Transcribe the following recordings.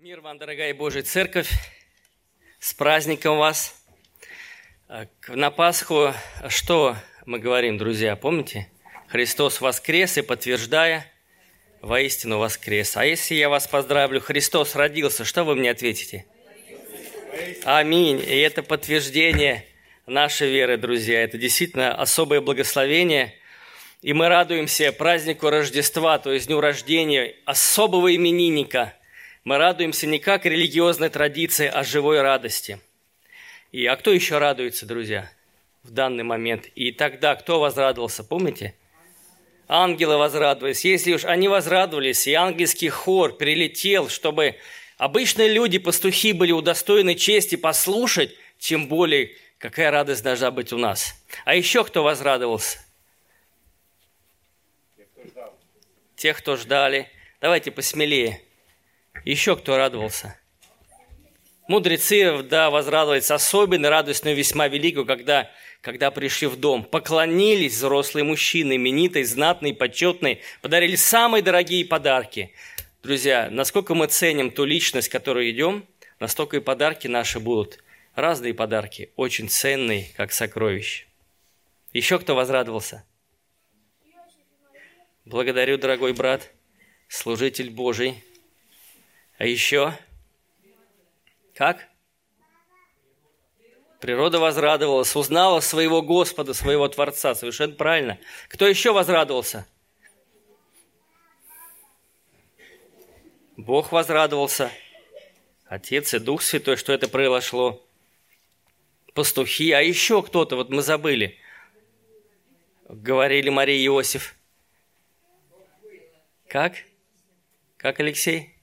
Мир вам, дорогая Божья Церковь! С праздником вас! А, на Пасху что мы говорим, друзья, помните? Христос воскрес и подтверждая, воистину воскрес. А если я вас поздравлю, Христос родился, что вы мне ответите? Аминь. И это подтверждение нашей веры, друзья. Это действительно особое благословение. И мы радуемся празднику Рождества, то есть дню рождения особого именинника. Мы радуемся не как религиозной традиции, а живой радости. И, а кто еще радуется, друзья, в данный момент? И тогда кто возрадовался, помните? Ангелы возрадовались. Если уж они возрадовались, и ангельский хор прилетел, чтобы обычные люди, пастухи, были удостоены чести послушать, тем более какая радость должна быть у нас. А еще кто возрадовался? Тех, кто ждали. Давайте посмелее. Еще кто радовался? Мудрецы, да, возрадовались особенно радостную, весьма великую, когда, когда пришли в дом. Поклонились взрослые мужчины, именитые, знатные, почетные, подарили самые дорогие подарки. Друзья, насколько мы ценим ту личность, которую идем, настолько и подарки наши будут. Разные подарки, очень ценные, как сокровища. Еще кто возрадовался? Благодарю, дорогой брат, служитель Божий. А еще? Как? Природа возрадовалась, узнала своего Господа, своего Творца. Совершенно правильно. Кто еще возрадовался? Бог возрадовался. Отец и Дух Святой, что это произошло. Пастухи, а еще кто-то, вот мы забыли. Говорили Мария и Иосиф. Как? Как, Алексей?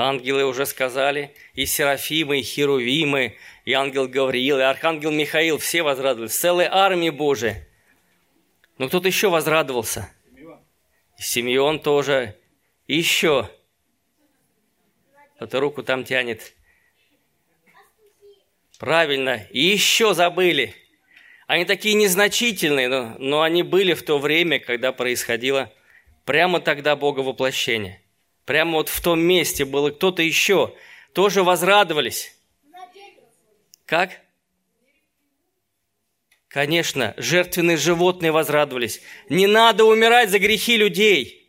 Ангелы уже сказали, и Серафимы, и Херувимы, и ангел Гавриил, и архангел Михаил, все возрадовались, целая армия Божия. Но кто-то еще возрадовался. Симеон тоже. И еще. Кто-то руку там тянет. Правильно. И еще забыли. Они такие незначительные, но, но они были в то время, когда происходило прямо тогда Бога воплощение – Прямо вот в том месте было кто-то еще. Тоже возрадовались. Как? Конечно, жертвенные животные возрадовались. Не надо умирать за грехи людей.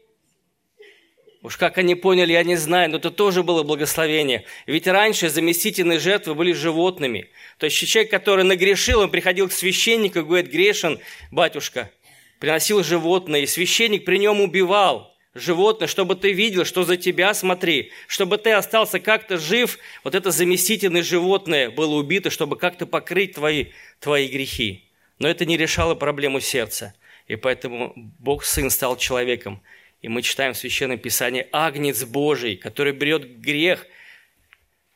Уж как они поняли, я не знаю, но это тоже было благословение. Ведь раньше заместительные жертвы были животными. То есть человек, который нагрешил, он приходил к священнику и говорит, грешен, батюшка, приносил животное, и священник при нем убивал животное, чтобы ты видел, что за тебя смотри, чтобы ты остался как-то жив, вот это заместительное животное было убито, чтобы как-то покрыть твои, твои грехи. Но это не решало проблему сердца. И поэтому Бог Сын стал человеком. И мы читаем в Священном Писании «Агнец Божий, который берет грех,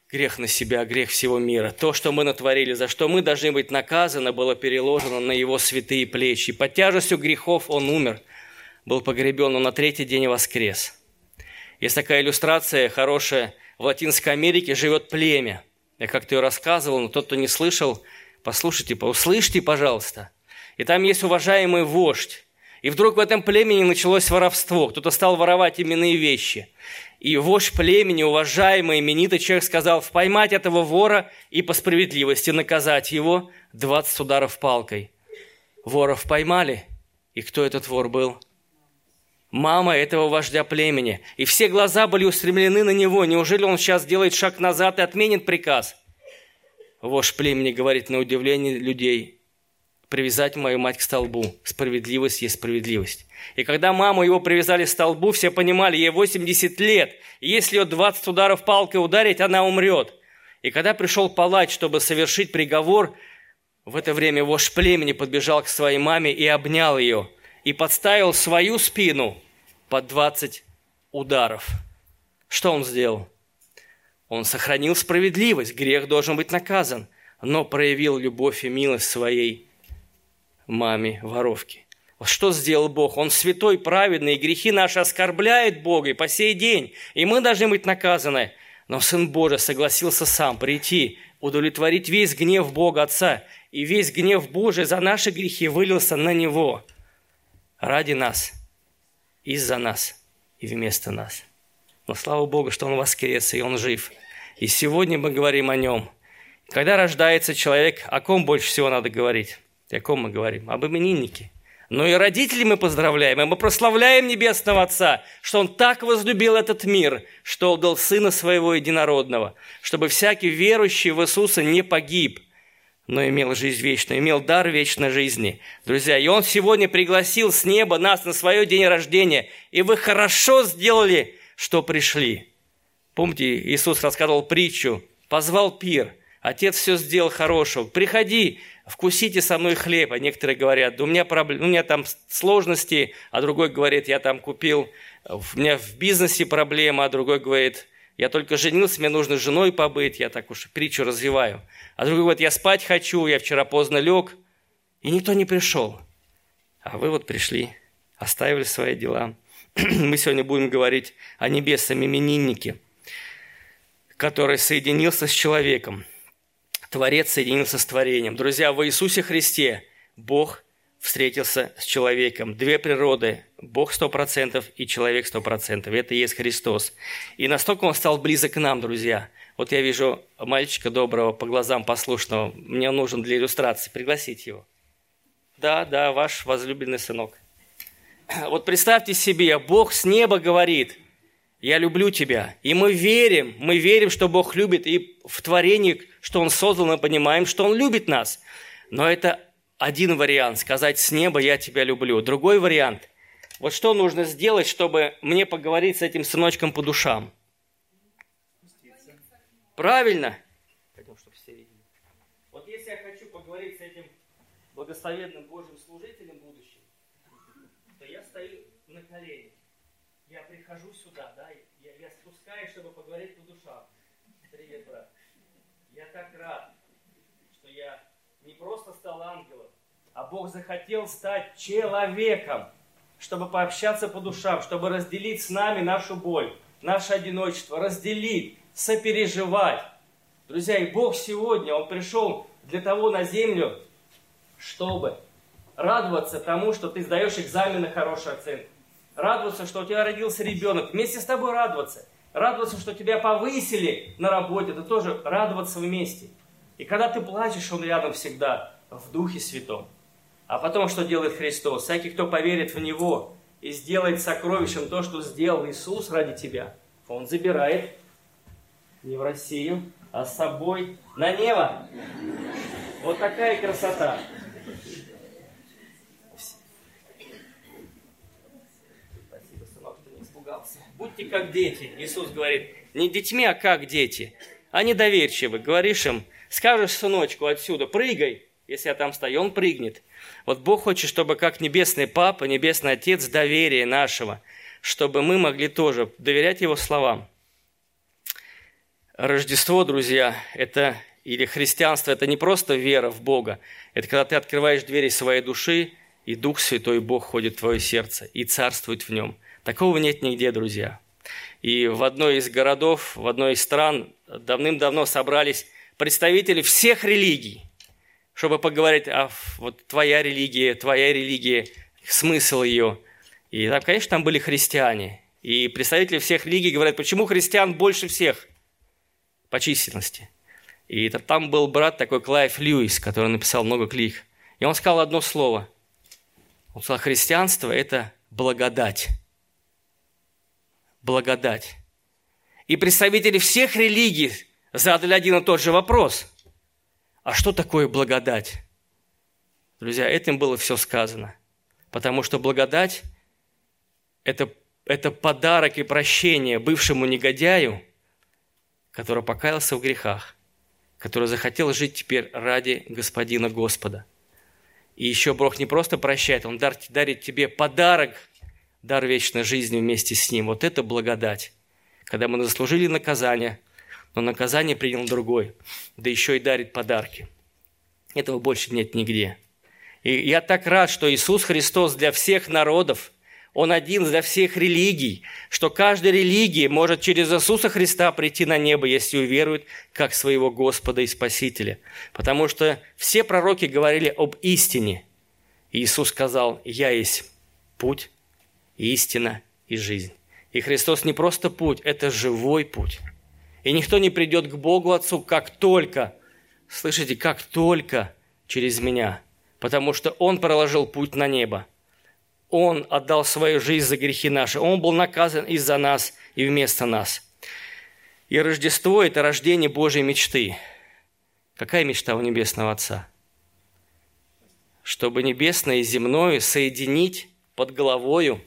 грех на себя, грех всего мира. То, что мы натворили, за что мы должны быть наказаны, было переложено на Его святые плечи. Под тяжестью грехов Он умер – был погребен, но на третий день воскрес. Есть такая иллюстрация хорошая. В Латинской Америке живет племя. Я как-то ее рассказывал, но тот, кто не слышал, послушайте, услышьте, пожалуйста. И там есть уважаемый вождь. И вдруг в этом племени началось воровство. Кто-то стал воровать именные вещи. И вождь племени, уважаемый, именитый человек сказал, поймать этого вора и по справедливости наказать его 20 ударов палкой. Воров поймали. И кто этот вор был? Мама этого вождя племени. И все глаза были устремлены на него. Неужели он сейчас делает шаг назад и отменит приказ? Вождь племени говорит на удивление людей, привязать мою мать к столбу. Справедливость есть справедливость. И когда маму его привязали к столбу, все понимали, ей 80 лет. Если ее 20 ударов палкой ударить, она умрет. И когда пришел палач, чтобы совершить приговор, в это время вождь племени подбежал к своей маме и обнял ее – и подставил свою спину под 20 ударов. Что он сделал? Он сохранил справедливость, грех должен быть наказан, но проявил любовь и милость своей маме воровки. Что сделал Бог? Он святой, праведный, и грехи наши оскорбляет Бога и по сей день, и мы должны быть наказаны. Но Сын Божий согласился сам прийти, удовлетворить весь гнев Бога Отца, и весь гнев Божий за наши грехи вылился на Него – ради нас, из-за нас и вместо нас. Но слава Богу, что Он воскрес, и Он жив. И сегодня мы говорим о Нем. Когда рождается человек, о ком больше всего надо говорить? О ком мы говорим? Об имениннике. Но и родителей мы поздравляем, и мы прославляем Небесного Отца, что Он так возлюбил этот мир, что отдал Сына Своего Единородного, чтобы всякий верующий в Иисуса не погиб, но имел жизнь вечную, имел дар вечной жизни. Друзья, и Он сегодня пригласил с неба нас на свое день рождения, и вы хорошо сделали, что пришли. Помните, Иисус рассказывал притчу, позвал пир, Отец все сделал хорошего, приходи, вкусите со мной хлеб. А некоторые говорят, да у меня, проблем, у меня там сложности, а другой говорит, я там купил, у меня в бизнесе проблема, а другой говорит, я только женился, мне нужно с женой побыть, я так уж притчу развиваю. А другой говорит, я спать хочу, я вчера поздно лег, и никто не пришел. А вы вот пришли, оставили свои дела. Мы сегодня будем говорить о небесном имениннике, который соединился с человеком – Творец соединился с творением. Друзья, в Иисусе Христе Бог встретился с человеком. Две природы. Бог сто процентов и человек сто процентов. Это и есть Христос. И настолько Он стал близок к нам, друзья. Вот я вижу мальчика доброго, по глазам послушного. Мне нужен для иллюстрации. Пригласить его. Да, да, ваш возлюбленный сынок. Вот представьте себе, Бог с неба говорит – я люблю тебя. И мы верим, мы верим, что Бог любит, и в творении, что Он создал, мы понимаем, что Он любит нас. Но это один вариант, сказать с неба «я тебя люблю». Другой вариант – вот что нужно сделать, чтобы мне поговорить с этим сыночком по душам? Правильно? Пойдем, чтобы все видели. Вот если я хочу поговорить с этим благословенным Божьим служителем будущим, то я стою на коленях я прихожу сюда, да, я, я спускаюсь, чтобы поговорить по душам. Привет, брат. Я так рад, что я не просто стал ангелом, а Бог захотел стать человеком, чтобы пообщаться по душам, чтобы разделить с нами нашу боль, наше одиночество, разделить, сопереживать. Друзья, и Бог сегодня, Он пришел для того на землю, чтобы радоваться тому, что ты сдаешь экзамены хорошие оценки радоваться, что у тебя родился ребенок, вместе с тобой радоваться. Радоваться, что тебя повысили на работе, это тоже радоваться вместе. И когда ты плачешь, Он рядом всегда, в Духе Святом. А потом, что делает Христос? Всякий, кто поверит в Него и сделает сокровищем то, что сделал Иисус ради тебя, Он забирает не в Россию, а с собой на небо. Вот такая красота. Будьте как дети. Иисус говорит, не детьми, а как дети. Они доверчивы. Говоришь им, скажешь сыночку отсюда, прыгай. Если я там стою, он прыгнет. Вот Бог хочет, чтобы как небесный папа, небесный отец, доверие нашего, чтобы мы могли тоже доверять его словам. Рождество, друзья, это или христианство, это не просто вера в Бога. Это когда ты открываешь двери своей души, и Дух Святой Бог ходит в твое сердце и царствует в нем. Такого нет нигде, друзья. И в одной из городов, в одной из стран давным-давно собрались представители всех религий, чтобы поговорить о вот твоя религия, твоя религия, смысл ее. И там, конечно, там были христиане. И представители всех религий говорят, почему христиан больше всех по численности. И там был брат такой Клайв Льюис, который написал много книг. И он сказал одно слово. Он сказал, христианство – это благодать благодать. И представители всех религий задали один и тот же вопрос. А что такое благодать? Друзья, этим было все сказано. Потому что благодать – это, это подарок и прощение бывшему негодяю, который покаялся в грехах, который захотел жить теперь ради Господина Господа. И еще Бог не просто прощает, Он дарит тебе подарок – дар вечной жизни вместе с Ним. Вот это благодать. Когда мы заслужили наказание, но наказание принял другой, да еще и дарит подарки. Этого больше нет нигде. И я так рад, что Иисус Христос для всех народов, Он один для всех религий, что каждая религия может через Иисуса Христа прийти на небо, если уверует, как своего Господа и Спасителя. Потому что все пророки говорили об истине. И Иисус сказал, «Я есть путь, истина и жизнь. И Христос не просто путь, это живой путь. И никто не придет к Богу Отцу, как только, слышите, как только через меня. Потому что Он проложил путь на небо. Он отдал свою жизнь за грехи наши. Он был наказан из-за нас и вместо нас. И Рождество – это рождение Божьей мечты. Какая мечта у Небесного Отца? Чтобы небесное и земное соединить под головою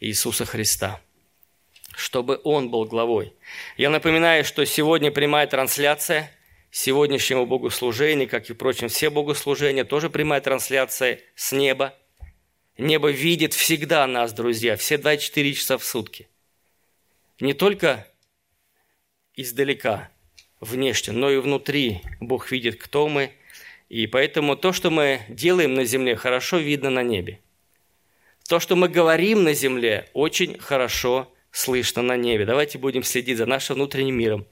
Иисуса Христа. Чтобы Он был главой. Я напоминаю, что сегодня прямая трансляция сегодняшнего богослужения, как и, впрочем, все богослужения, тоже прямая трансляция с неба – Небо видит всегда нас, друзья, все 24 часа в сутки. Не только издалека, внешне, но и внутри Бог видит, кто мы. И поэтому то, что мы делаем на земле, хорошо видно на небе. То, что мы говорим на земле, очень хорошо слышно на небе. Давайте будем следить за нашим внутренним миром,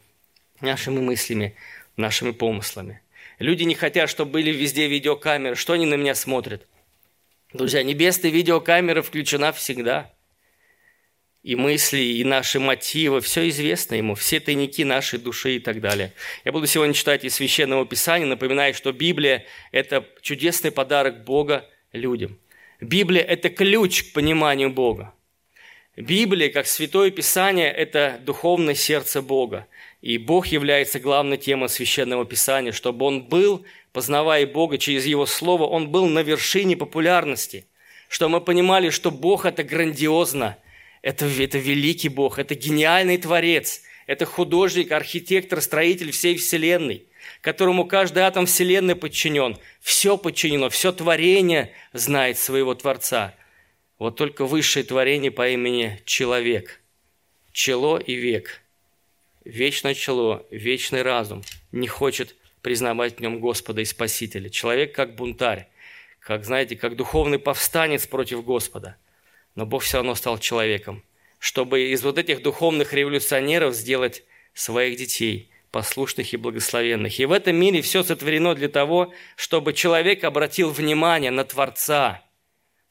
нашими мыслями, нашими помыслами. Люди не хотят, чтобы были везде видеокамеры. Что они на меня смотрят? Друзья, небесная видеокамера включена всегда. И мысли, и наши мотивы, все известно ему, все тайники нашей души и так далее. Я буду сегодня читать из Священного Писания, напоминаю, что Библия – это чудесный подарок Бога людям. Библия – это ключ к пониманию Бога. Библия, как Святое Писание, это духовное сердце Бога. И Бог является главной темой Священного Писания, чтобы Он был познавая Бога через Его Слово, он был на вершине популярности. Что мы понимали, что Бог – это грандиозно, это, это великий Бог, это гениальный Творец, это художник, архитектор, строитель всей Вселенной, которому каждый атом Вселенной подчинен. Все подчинено, все творение знает своего Творца. Вот только высшее творение по имени человек. Чело и век. Вечное чело, вечный разум не хочет признавать в нем Господа и Спасителя. Человек как бунтарь, как, знаете, как духовный повстанец против Господа. Но Бог все равно стал человеком, чтобы из вот этих духовных революционеров сделать своих детей, послушных и благословенных. И в этом мире все сотворено для того, чтобы человек обратил внимание на Творца.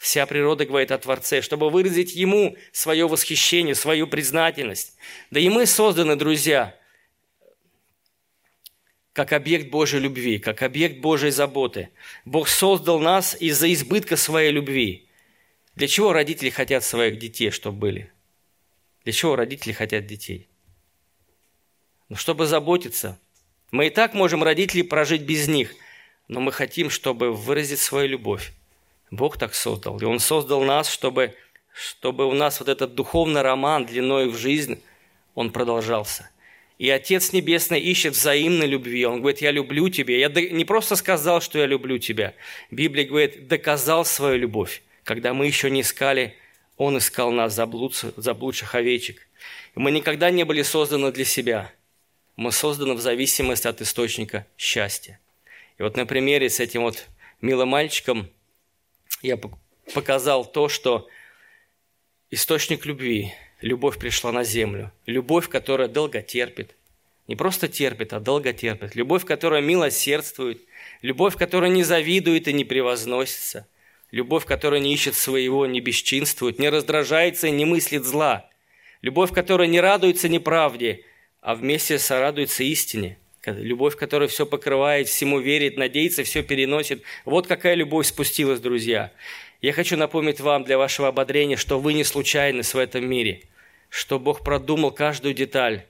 Вся природа говорит о Творце, чтобы выразить Ему свое восхищение, свою признательность. Да и мы созданы, друзья, как объект Божьей любви, как объект Божьей заботы. Бог создал нас из-за избытка своей любви. Для чего родители хотят своих детей, чтобы были? Для чего родители хотят детей? Ну, чтобы заботиться. Мы и так можем родителей прожить без них, но мы хотим, чтобы выразить свою любовь. Бог так создал. И Он создал нас, чтобы, чтобы у нас вот этот духовный роман длиной в жизнь, он продолжался – и Отец Небесный ищет взаимной любви. Он говорит, я люблю тебя. Я не просто сказал, что я люблю тебя. Библия говорит, доказал свою любовь. Когда мы еще не искали, Он искал нас, заблудших, заблудших овечек. Мы никогда не были созданы для себя. Мы созданы в зависимости от источника счастья. И вот на примере с этим вот милым мальчиком я показал то, что источник любви – любовь пришла на землю. Любовь, которая долго терпит. Не просто терпит, а долго терпит. Любовь, которая милосердствует. Любовь, которая не завидует и не превозносится. Любовь, которая не ищет своего, не бесчинствует, не раздражается и не мыслит зла. Любовь, которая не радуется неправде, а вместе сорадуется истине. Любовь, которая все покрывает, всему верит, надеется, все переносит. Вот какая любовь спустилась, друзья. Я хочу напомнить вам для вашего ободрения, что вы не случайны в этом мире – что Бог продумал каждую деталь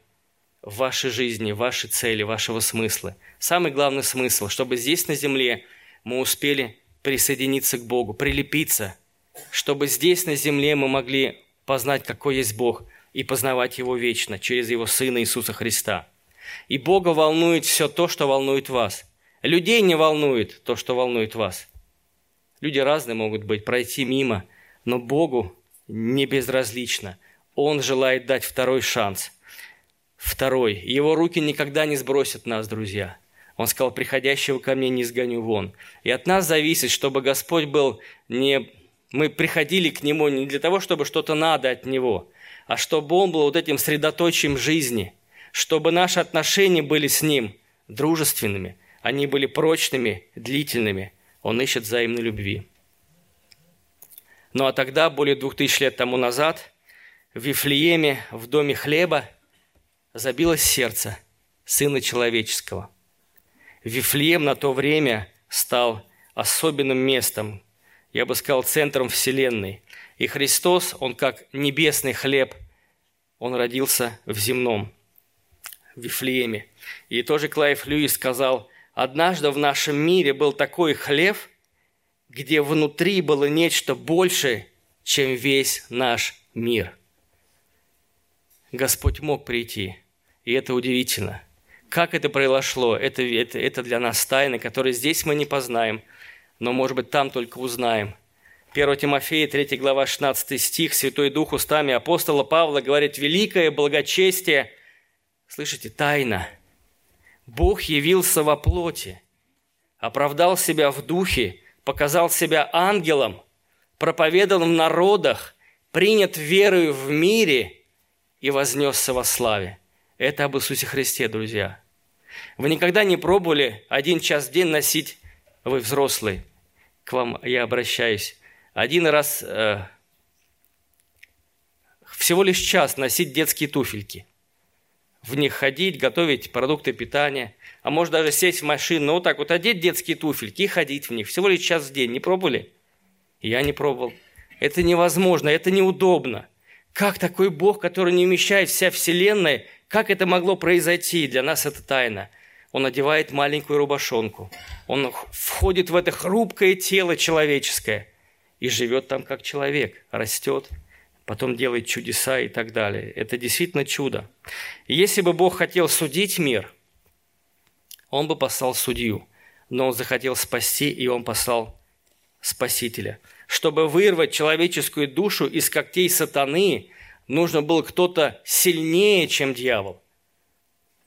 в вашей жизни, вашей цели, вашего смысла. Самый главный смысл, чтобы здесь на земле мы успели присоединиться к Богу, прилепиться, чтобы здесь на земле мы могли познать, какой есть Бог, и познавать Его вечно через Его Сына Иисуса Христа. И Бога волнует все то, что волнует вас. Людей не волнует то, что волнует вас. Люди разные могут быть, пройти мимо, но Богу не безразлично – он желает дать второй шанс. Второй. Его руки никогда не сбросят нас, друзья. Он сказал, приходящего ко мне не сгоню вон. И от нас зависит, чтобы Господь был не... Мы приходили к Нему не для того, чтобы что-то надо от Него, а чтобы Он был вот этим средоточием жизни, чтобы наши отношения были с Ним дружественными, они были прочными, длительными. Он ищет взаимной любви. Ну а тогда, более двух тысяч лет тому назад, в Вифлееме, в доме хлеба, забилось сердце Сына Человеческого. Вифлеем на то время стал особенным местом, я бы сказал, центром Вселенной. И Христос, Он как небесный хлеб, Он родился в земном, Вифлееме. И тоже Клайв Льюис сказал, однажды в нашем мире был такой хлеб, где внутри было нечто большее, чем весь наш мир. Господь мог прийти, и это удивительно. Как это произошло, это, это, это для нас тайна, которую здесь мы не познаем, но, может быть, там только узнаем. 1 Тимофея, 3 глава, 16 стих, Святой Дух устами апостола Павла говорит, «Великое благочестие, слышите, тайна, Бог явился во плоти, оправдал себя в духе, показал себя ангелом, проповедовал в народах, принят верою в мире и вознесся во славе. Это об Иисусе Христе, друзья. Вы никогда не пробовали один час в день носить, вы взрослый, к вам я обращаюсь, один раз э, всего лишь час носить детские туфельки. В них ходить, готовить продукты питания, а может даже сесть в машину, ну вот так вот одеть детские туфельки и ходить в них. Всего лишь час в день. Не пробовали? Я не пробовал. Это невозможно, это неудобно. Как такой Бог, который не вмещает вся Вселенная, как это могло произойти? Для нас это тайна. Он одевает маленькую рубашонку. Он входит в это хрупкое тело человеческое и живет там как человек, растет, потом делает чудеса и так далее. Это действительно чудо. И если бы Бог хотел судить мир, Он бы послал судью. Но Он захотел спасти, и Он послал Спасителя – чтобы вырвать человеческую душу из когтей сатаны, нужно был кто-то сильнее, чем дьявол.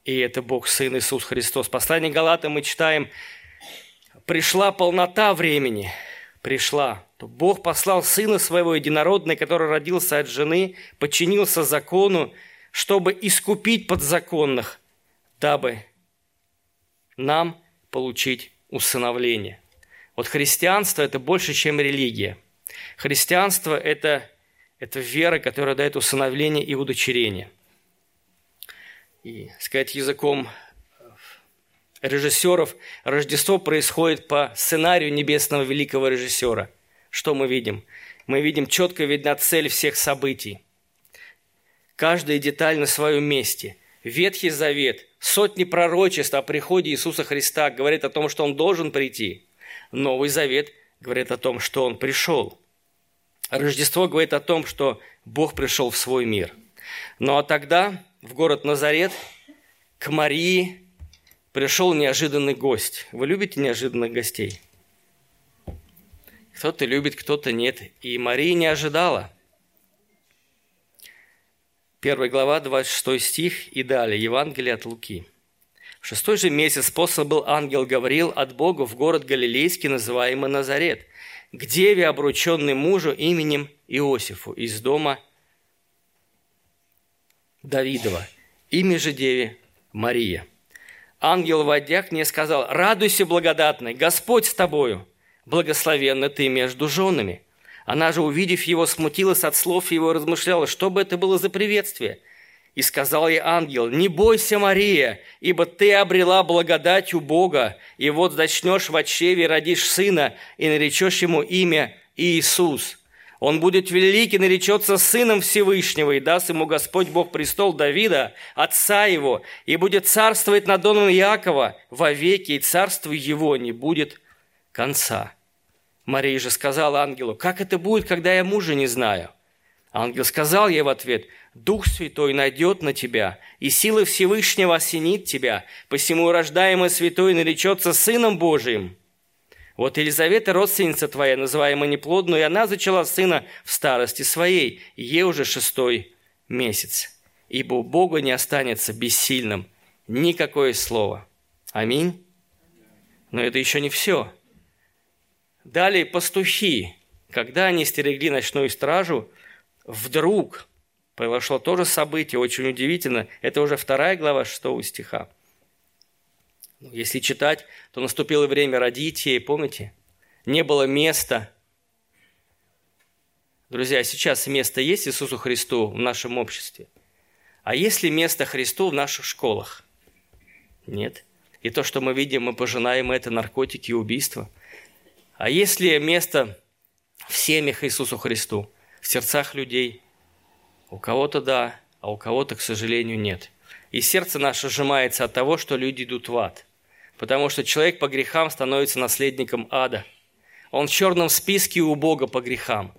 И это Бог Сын Иисус Христос. Послание Галата мы читаем, пришла полнота времени, пришла. То Бог послал Сына Своего Единородного, который родился от жены, подчинился закону, чтобы искупить подзаконных, дабы нам получить усыновление. Вот христианство – это больше, чем религия. Христианство – это, это вера, которая дает усыновление и удочерение. И, сказать языком режиссеров, Рождество происходит по сценарию небесного великого режиссера. Что мы видим? Мы видим, четко видна цель всех событий. Каждая деталь на своем месте. Ветхий Завет, сотни пророчеств о приходе Иисуса Христа говорит о том, что Он должен прийти – Новый Завет говорит о том, что Он пришел. Рождество говорит о том, что Бог пришел в свой мир. Ну а тогда в город Назарет к Марии пришел неожиданный гость. Вы любите неожиданных гостей? Кто-то любит, кто-то нет. И Мария не ожидала. Первая глава, 26 стих и далее. Евангелие от Луки. В шестой же месяц послан был ангел Гавриил от Бога в город Галилейский, называемый Назарет, к деве, обрученной мужу именем Иосифу из дома Давидова. Имя же деве Мария. Ангел, войдя к ней, сказал, «Радуйся, благодатный, Господь с тобою, благословенна ты между женами». Она же, увидев его, смутилась от слов его и размышляла, что бы это было за приветствие – и сказал ей ангел, «Не бойся, Мария, ибо ты обрела благодать у Бога, и вот зачнешь в отчеве, родишь сына, и наречешь ему имя Иисус. Он будет великий, наречется сыном Всевышнего, и даст ему Господь Бог престол Давида, отца его, и будет царствовать над доном Иакова вовеки, и царство его не будет конца». Мария же сказала ангелу, «Как это будет, когда я мужа не знаю?» Ангел сказал ей в ответ, «Дух Святой найдет на тебя, и сила Всевышнего осенит тебя, посему рождаемый Святой наречется Сыном Божиим». Вот Елизавета, родственница твоя, называемая неплодной, и она зачала сына в старости своей, ей уже шестой месяц. Ибо у Бога не останется бессильным никакое слово. Аминь. Но это еще не все. Далее пастухи, когда они стерегли ночную стражу, вдруг произошло то же событие, очень удивительно. Это уже вторая глава 6 стиха. Если читать, то наступило время родить ей, помните? Не было места. Друзья, сейчас место есть Иисусу Христу в нашем обществе? А есть ли место Христу в наших школах? Нет. И то, что мы видим, мы пожинаем, это наркотики и убийства. А есть ли место в семьях Иисусу Христу, в сердцах людей? У кого-то да, а у кого-то, к сожалению, нет. И сердце наше сжимается от того, что люди идут в ад. Потому что человек по грехам становится наследником ада. Он в черном списке у Бога по грехам.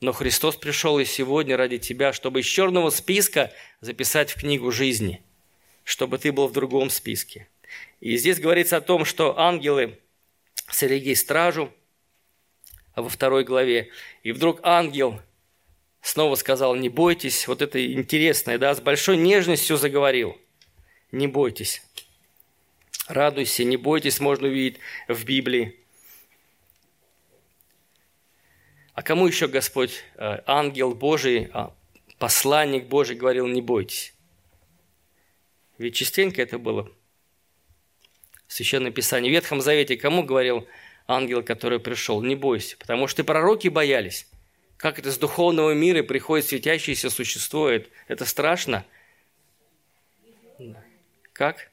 Но Христос пришел и сегодня ради тебя, чтобы из черного списка записать в книгу жизни, чтобы ты был в другом списке. И здесь говорится о том, что ангелы стерегли стражу во второй главе. И вдруг ангел снова сказал, не бойтесь, вот это интересное, да, с большой нежностью заговорил. Не бойтесь, радуйся, не бойтесь, можно увидеть в Библии. А кому еще Господь, э, ангел Божий, а, посланник Божий говорил, не бойтесь? Ведь частенько это было в Священном Писании. В Ветхом Завете кому говорил ангел, который пришел? Не бойся, потому что и пророки боялись. Как это с духовного мира приходит светящееся существо? Это страшно. Как?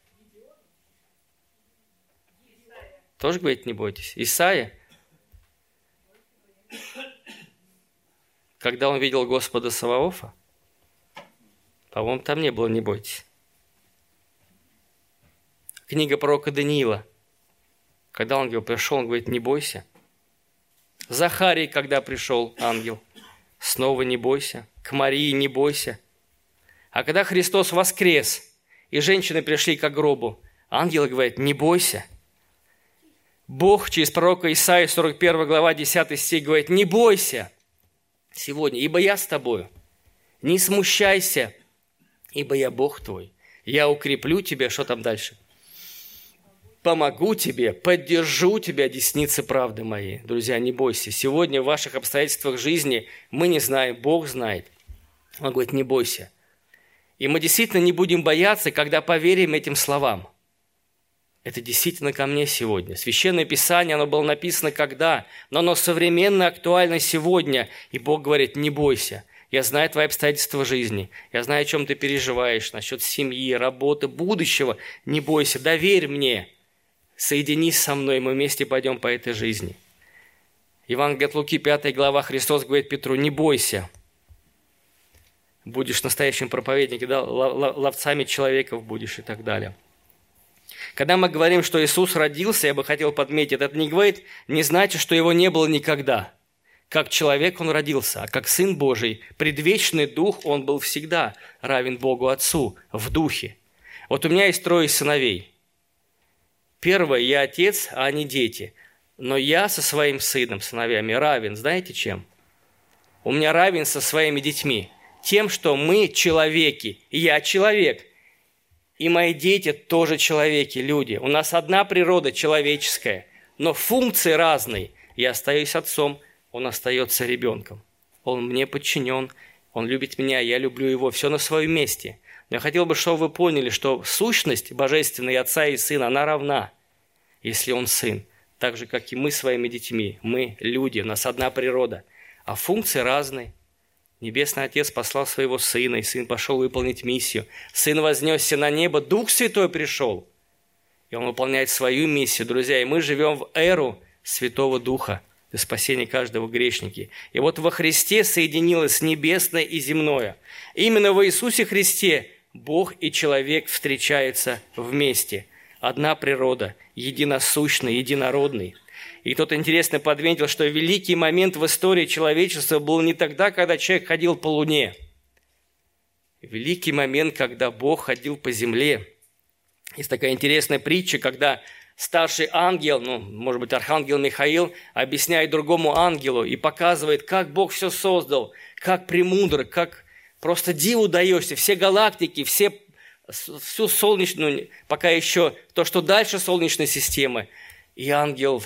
Тоже говорит, не бойтесь. Исаия? Когда он видел Господа Саваофа, по-моему, там не было «не бойтесь». Книга пророка Даниила. Когда ангел пришел, он говорит, не бойся – Захарий, когда пришел ангел, снова не бойся. К Марии не бойся. А когда Христос воскрес, и женщины пришли к гробу, ангел говорит, не бойся. Бог через пророка Исаия, 41 глава, 10 стих, говорит, не бойся сегодня, ибо я с тобою. Не смущайся, ибо я Бог твой. Я укреплю тебя, что там дальше? Помогу тебе, поддержу тебя, десницы правды моей. Друзья, не бойся. Сегодня в ваших обстоятельствах жизни мы не знаем, Бог знает. Он говорит, не бойся. И мы действительно не будем бояться, когда поверим этим словам. Это действительно ко мне сегодня. Священное Писание, оно было написано когда, но оно современно актуально сегодня. И Бог говорит, не бойся. Я знаю твои обстоятельства жизни. Я знаю, о чем ты переживаешь насчет семьи, работы, будущего. Не бойся, доверь мне соединись со мной, мы вместе пойдем по этой жизни. Евангелие от Луки, 5 глава, Христос говорит Петру, не бойся, будешь настоящим проповедником, да, ловцами человеков будешь и так далее. Когда мы говорим, что Иисус родился, я бы хотел подметить, это не говорит, не значит, что его не было никогда. Как человек он родился, а как Сын Божий, предвечный Дух он был всегда равен Богу Отцу в Духе. Вот у меня есть трое сыновей – Первое, я отец, а они дети. Но я со своим сыном, сыновьями равен, знаете чем? У меня равен со своими детьми. Тем, что мы человеки. Я человек. И мои дети тоже человеки, люди. У нас одна природа человеческая, но функции разные. Я остаюсь отцом, он остается ребенком. Он мне подчинен, он любит меня, я люблю его. Все на своем месте. Я хотел бы, чтобы вы поняли, что сущность божественной Отца и Сына, она равна если он сын. Так же, как и мы своими детьми. Мы люди, у нас одна природа. А функции разные. Небесный Отец послал своего Сына, и Сын пошел выполнить миссию. Сын вознесся на небо, Дух Святой пришел. И Он выполняет свою миссию, друзья. И мы живем в эру Святого Духа для спасения каждого грешники. И вот во Христе соединилось небесное и земное. Именно в Иисусе Христе Бог и человек встречаются вместе – одна природа, единосущный, единородный. И кто-то интересно подметил, что великий момент в истории человечества был не тогда, когда человек ходил по луне. Великий момент, когда Бог ходил по земле. Есть такая интересная притча, когда старший ангел, ну, может быть, архангел Михаил, объясняет другому ангелу и показывает, как Бог все создал, как премудро, как просто диву даешься, все галактики, все всю солнечную, пока еще то, что дальше Солнечной системы. И ангел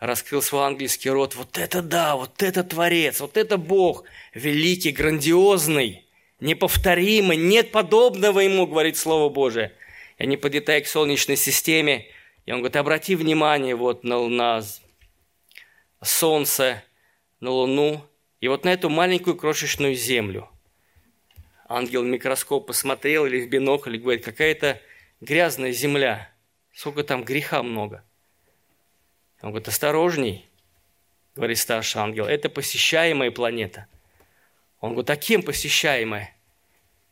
раскрыл свой ангельский рот. Вот это да, вот это Творец, вот это Бог, великий, грандиозный, неповторимый, нет подобного ему, говорит Слово Божие. И они подлетают к Солнечной системе, и он говорит, обрати внимание вот на, на Солнце, на Луну И вот на эту маленькую крошечную землю ангел микроскоп посмотрел или в бинокль и говорит, какая-то грязная земля, сколько там греха много. Он говорит, осторожней, говорит старший ангел, это посещаемая планета. Он говорит, а кем посещаемая?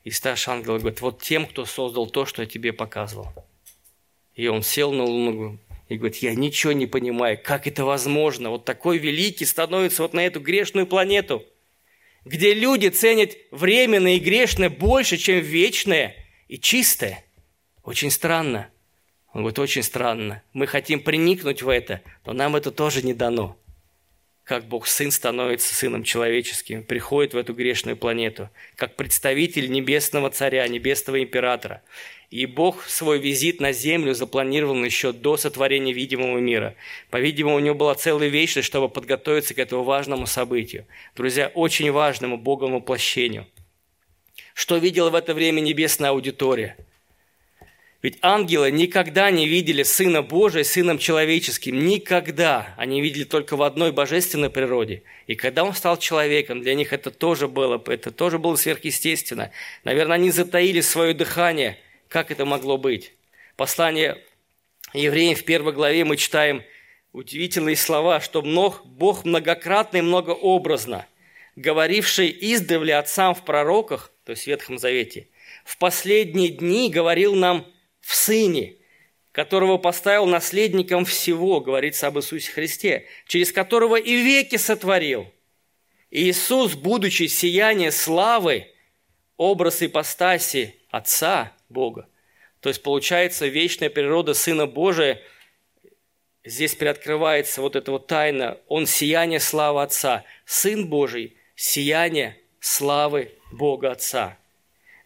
И старший ангел говорит, вот тем, кто создал то, что я тебе показывал. И он сел на Луну и говорит, я ничего не понимаю, как это возможно. Вот такой великий становится вот на эту грешную планету, где люди ценят временное и грешное больше, чем вечное и чистое. Очень странно. Он говорит, очень странно. Мы хотим приникнуть в это, но нам это тоже не дано как Бог Сын становится Сыном Человеческим, приходит в эту грешную планету, как представитель Небесного Царя, Небесного Императора. И Бог свой визит на землю запланировал еще до сотворения видимого мира. По-видимому, у него была целая вечность, чтобы подготовиться к этому важному событию. Друзья, очень важному Богом воплощению. Что видела в это время небесная аудитория – ведь ангелы никогда не видели Сына Божия Сыном Человеческим. Никогда. Они видели только в одной божественной природе. И когда Он стал человеком, для них это тоже было, это тоже было сверхъестественно. Наверное, они затаили свое дыхание. Как это могло быть? Послание евреям в первой главе мы читаем удивительные слова, что Бог многократно и многообразно, говоривший издревле отцам в пророках, то есть в Ветхом Завете, в последние дни говорил нам – в Сыне, которого поставил наследником всего, говорится об Иисусе Христе, через которого и веки сотворил. Иисус, будучи сияние славы, образ ипостаси Отца Бога, то есть получается вечная природа Сына Божия, здесь приоткрывается вот эта вот тайна, Он сияние славы Отца, Сын Божий, сияние славы Бога Отца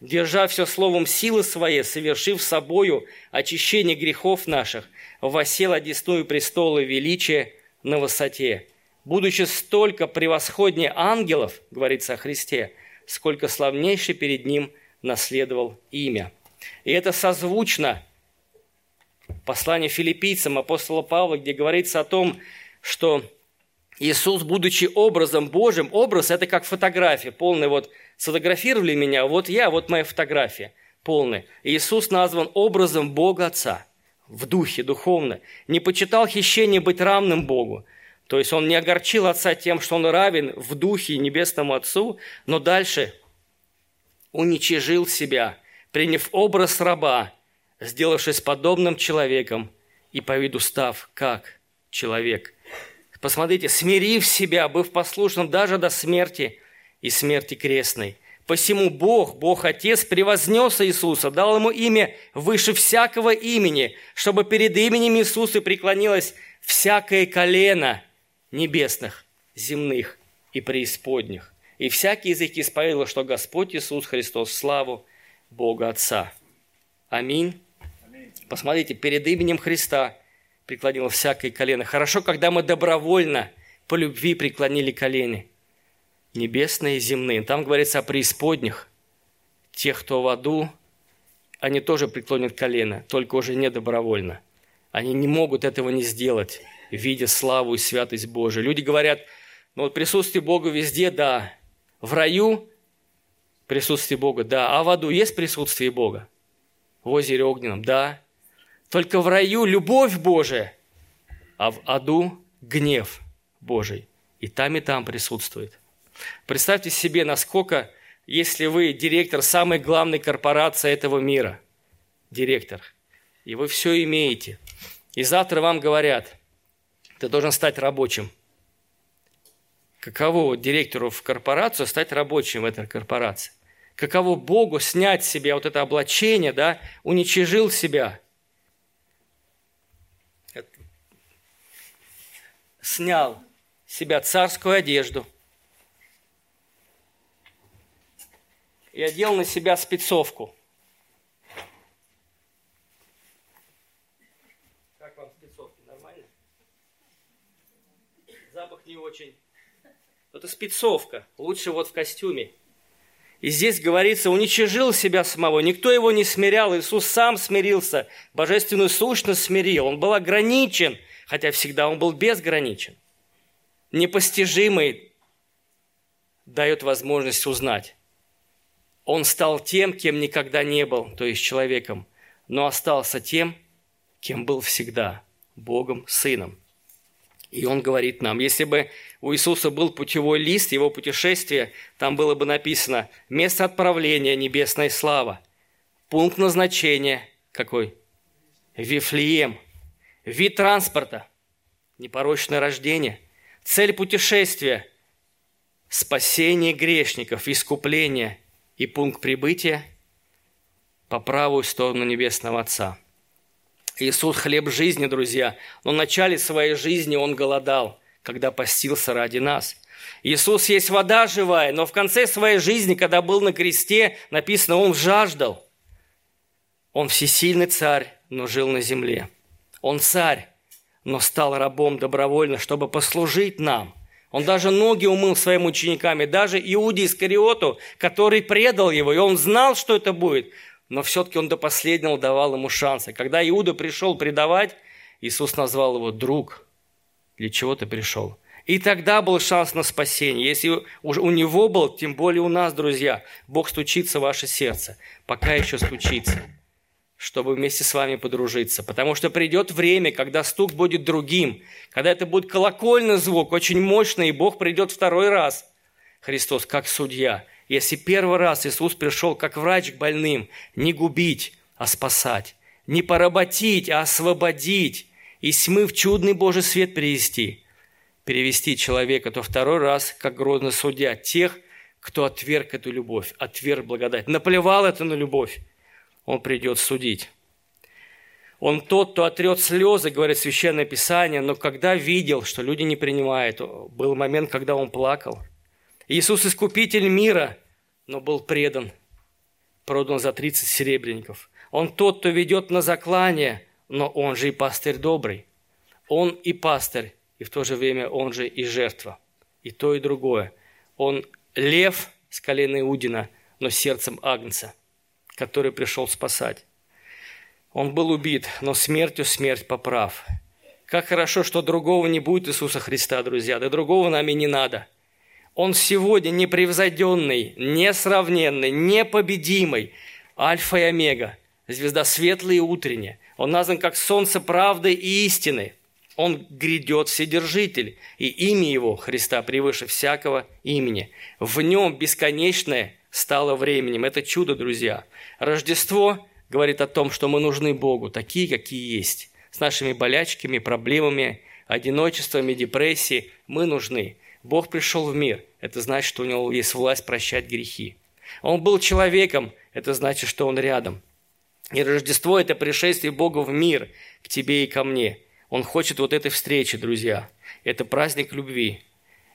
держа все словом силы своей, совершив собою очищение грехов наших, восел одесную престола величия на высоте. Будучи столько превосходнее ангелов, говорится о Христе, сколько славнейший перед ним наследовал имя. И это созвучно посланию филиппийцам апостола Павла, где говорится о том, что Иисус, будучи образом Божьим, образ – это как фотография, полный вот – Сфотографировали меня, вот я, вот моя фотография полная. Иисус назван образом Бога Отца в духе, духовно. Не почитал хищение быть равным Богу. То есть он не огорчил Отца тем, что он равен в духе Небесному Отцу, но дальше уничижил себя, приняв образ раба, сделавшись подобным человеком и по виду став как человек. Посмотрите, смирив себя, быв послушным даже до смерти, и смерти крестной. Посему Бог, Бог Отец, превознес Иисуса, дал ему имя выше всякого имени, чтобы перед именем Иисуса преклонилось всякое колено небесных, земных и преисподних. И всякий язык исповедовал, что Господь Иисус Христос славу Бога Отца. Аминь. Посмотрите, перед именем Христа преклонило всякое колено. Хорошо, когда мы добровольно по любви преклонили колени – небесные и земные. Там говорится о преисподних. Тех, кто в аду, они тоже преклонят колено, только уже не добровольно. Они не могут этого не сделать, видя славу и святость Божию. Люди говорят, ну вот присутствие Бога везде, да. В раю присутствие Бога, да. А в аду есть присутствие Бога? В озере огненном, да. Только в раю любовь Божия, а в аду гнев Божий. И там, и там присутствует. Представьте себе, насколько, если вы директор самой главной корпорации этого мира, директор, и вы все имеете, и завтра вам говорят, ты должен стать рабочим. Каково директору в корпорацию стать рабочим в этой корпорации? Каково Богу снять себе вот это облачение, да, уничижил себя – снял себя царскую одежду, и одел на себя спецовку. Как вам спецовки? Нормально? Запах не очень. Это спецовка. Лучше вот в костюме. И здесь говорится, уничижил себя самого. Никто его не смирял. Иисус сам смирился. Божественную сущность смирил. Он был ограничен, хотя всегда он был безграничен. Непостижимый, дает возможность узнать. Он стал тем, кем никогда не был, то есть человеком, но остался тем, кем был всегда, Богом, Сыном. И он говорит нам, если бы у Иисуса был путевой лист, его путешествие, там было бы написано место отправления, небесная слава, пункт назначения какой? Вифлеем, вид транспорта, непорочное рождение, цель путешествия, спасение грешников, искупление и пункт прибытия по правую сторону Небесного Отца – Иисус – хлеб жизни, друзья. Но в начале своей жизни Он голодал, когда постился ради нас. Иисус есть вода живая, но в конце своей жизни, когда был на кресте, написано, Он жаждал. Он всесильный царь, но жил на земле. Он царь, но стал рабом добровольно, чтобы послужить нам. Он даже ноги умыл своим ученикам, и даже Иуде Искариоту, который предал его, и он знал, что это будет, но все-таки он до последнего давал ему шансы. Когда Иуда пришел предавать, Иисус назвал его «друг». Для чего ты пришел? И тогда был шанс на спасение. Если уже у него был, тем более у нас, друзья, Бог стучится в ваше сердце, пока еще стучится, чтобы вместе с вами подружиться. Потому что придет время, когда стук будет другим, когда это будет колокольный звук, очень мощный, и Бог придет второй раз. Христос как судья – если первый раз Иисус пришел как врач к больным, не губить, а спасать, не поработить, а освободить, и тьмы в чудный Божий свет привести, перевести человека, то второй раз, как грозный судья, тех, кто отверг эту любовь, отверг благодать, наплевал это на любовь, он придет судить. Он тот, кто отрет слезы, говорит Священное Писание, но когда видел, что люди не принимают, был момент, когда он плакал – Иисус – искупитель мира, но был предан, продан за 30 серебряников. Он тот, кто ведет на заклание, но он же и пастырь добрый. Он и пастырь, и в то же время он же и жертва. И то, и другое. Он лев с колена Иудина, но сердцем Агнца, который пришел спасать. Он был убит, но смертью смерть поправ. Как хорошо, что другого не будет Иисуса Христа, друзья. Да другого нами не надо – он сегодня непревзойденный, несравненный, непобедимый, альфа и омега, звезда светлая и утренняя. Он назван как солнце правды и истины. Он грядет вседержитель, и имя его, Христа, превыше всякого имени. В нем бесконечное стало временем. Это чудо, друзья. Рождество говорит о том, что мы нужны Богу, такие, какие есть. С нашими болячками, проблемами, одиночествами, депрессией мы нужны. Бог пришел в мир. Это значит, что у него есть власть прощать грехи. Он был человеком. Это значит, что он рядом. И Рождество – это пришествие Бога в мир, к тебе и ко мне. Он хочет вот этой встречи, друзья. Это праздник любви.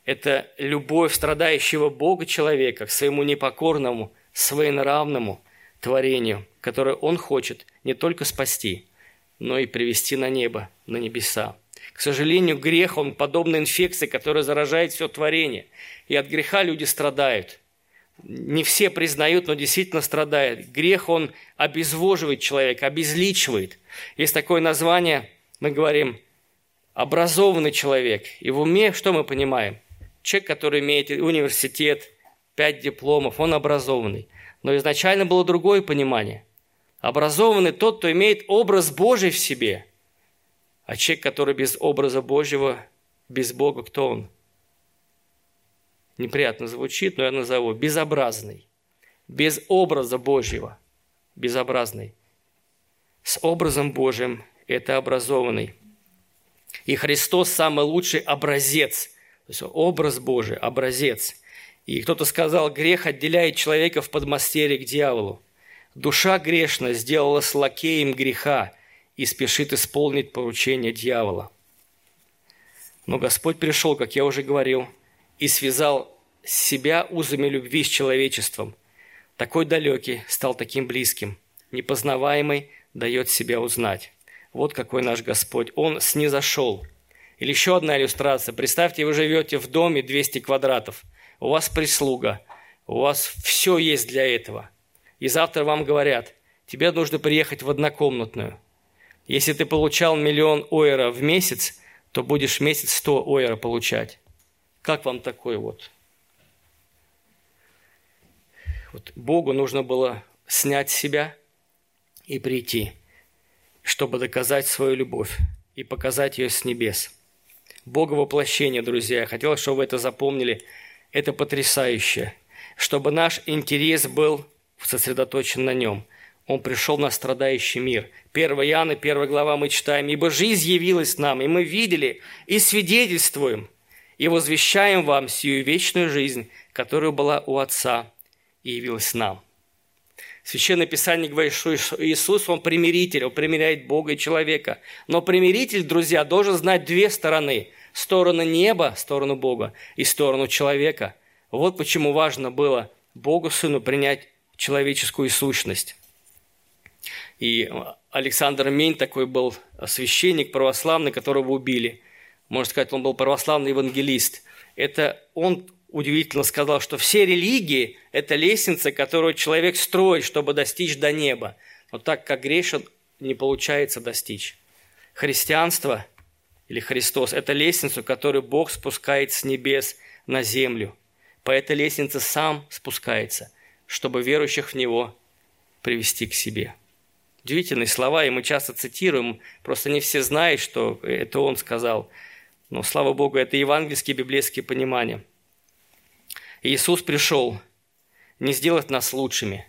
Это любовь страдающего Бога человека к своему непокорному, своенравному творению, которое он хочет не только спасти, но и привести на небо, на небеса. К сожалению, грех, он подобна инфекции, которая заражает все творение. И от греха люди страдают. Не все признают, но действительно страдают. Грех, он обезвоживает человека, обезличивает. Есть такое название, мы говорим, образованный человек. И в уме что мы понимаем? Человек, который имеет университет, пять дипломов, он образованный. Но изначально было другое понимание. Образованный тот, кто имеет образ Божий в себе – а человек, который без образа Божьего, без Бога, кто он? Неприятно звучит, но я назову безобразный. Без образа Божьего. Безобразный. С образом Божьим это образованный. И Христос самый лучший образец. То есть образ Божий, образец. И кто-то сказал, грех отделяет человека в подмастерье к дьяволу. Душа грешная сделалась лакеем греха – и спешит исполнить поручение дьявола. Но Господь пришел, как я уже говорил, и связал себя узами любви с человечеством. Такой далекий стал таким близким, непознаваемый дает себя узнать. Вот какой наш Господь. Он снизошел. Или еще одна иллюстрация. Представьте, вы живете в доме 200 квадратов. У вас прислуга. У вас все есть для этого. И завтра вам говорят, тебе нужно приехать в однокомнатную. Если ты получал миллион ойра в месяц, то будешь месяц 100 ойра получать. Как вам такой вот? Вот Богу нужно было снять себя и прийти, чтобы доказать свою любовь и показать ее с небес. Бога воплощение, друзья, я хотел, чтобы вы это запомнили. Это потрясающе. Чтобы наш интерес был сосредоточен на нем. Он пришел на страдающий мир. 1 Иоанна, 1 глава мы читаем. «Ибо жизнь явилась нам, и мы видели, и свидетельствуем, и возвещаем вам сию вечную жизнь, которая была у Отца и явилась нам». Священное Писание говорит, что Иисус, Он примиритель, Он примиряет Бога и человека. Но примиритель, друзья, должен знать две стороны. Сторону неба, сторону Бога и сторону человека. Вот почему важно было Богу Сыну принять человеческую сущность. И Александр Мень такой был священник православный, которого убили. Можно сказать, он был православный евангелист. Это он удивительно сказал, что все религии – это лестница, которую человек строит, чтобы достичь до неба. Но так как грешен, не получается достичь. Христианство или Христос – это лестница, которую Бог спускает с небес на землю. По этой лестнице сам спускается, чтобы верующих в Него привести к себе. Удивительные слова, и мы часто цитируем, просто не все знают, что это он сказал. Но, слава Богу, это евангельские библейские понимания. Иисус пришел не сделать нас лучшими,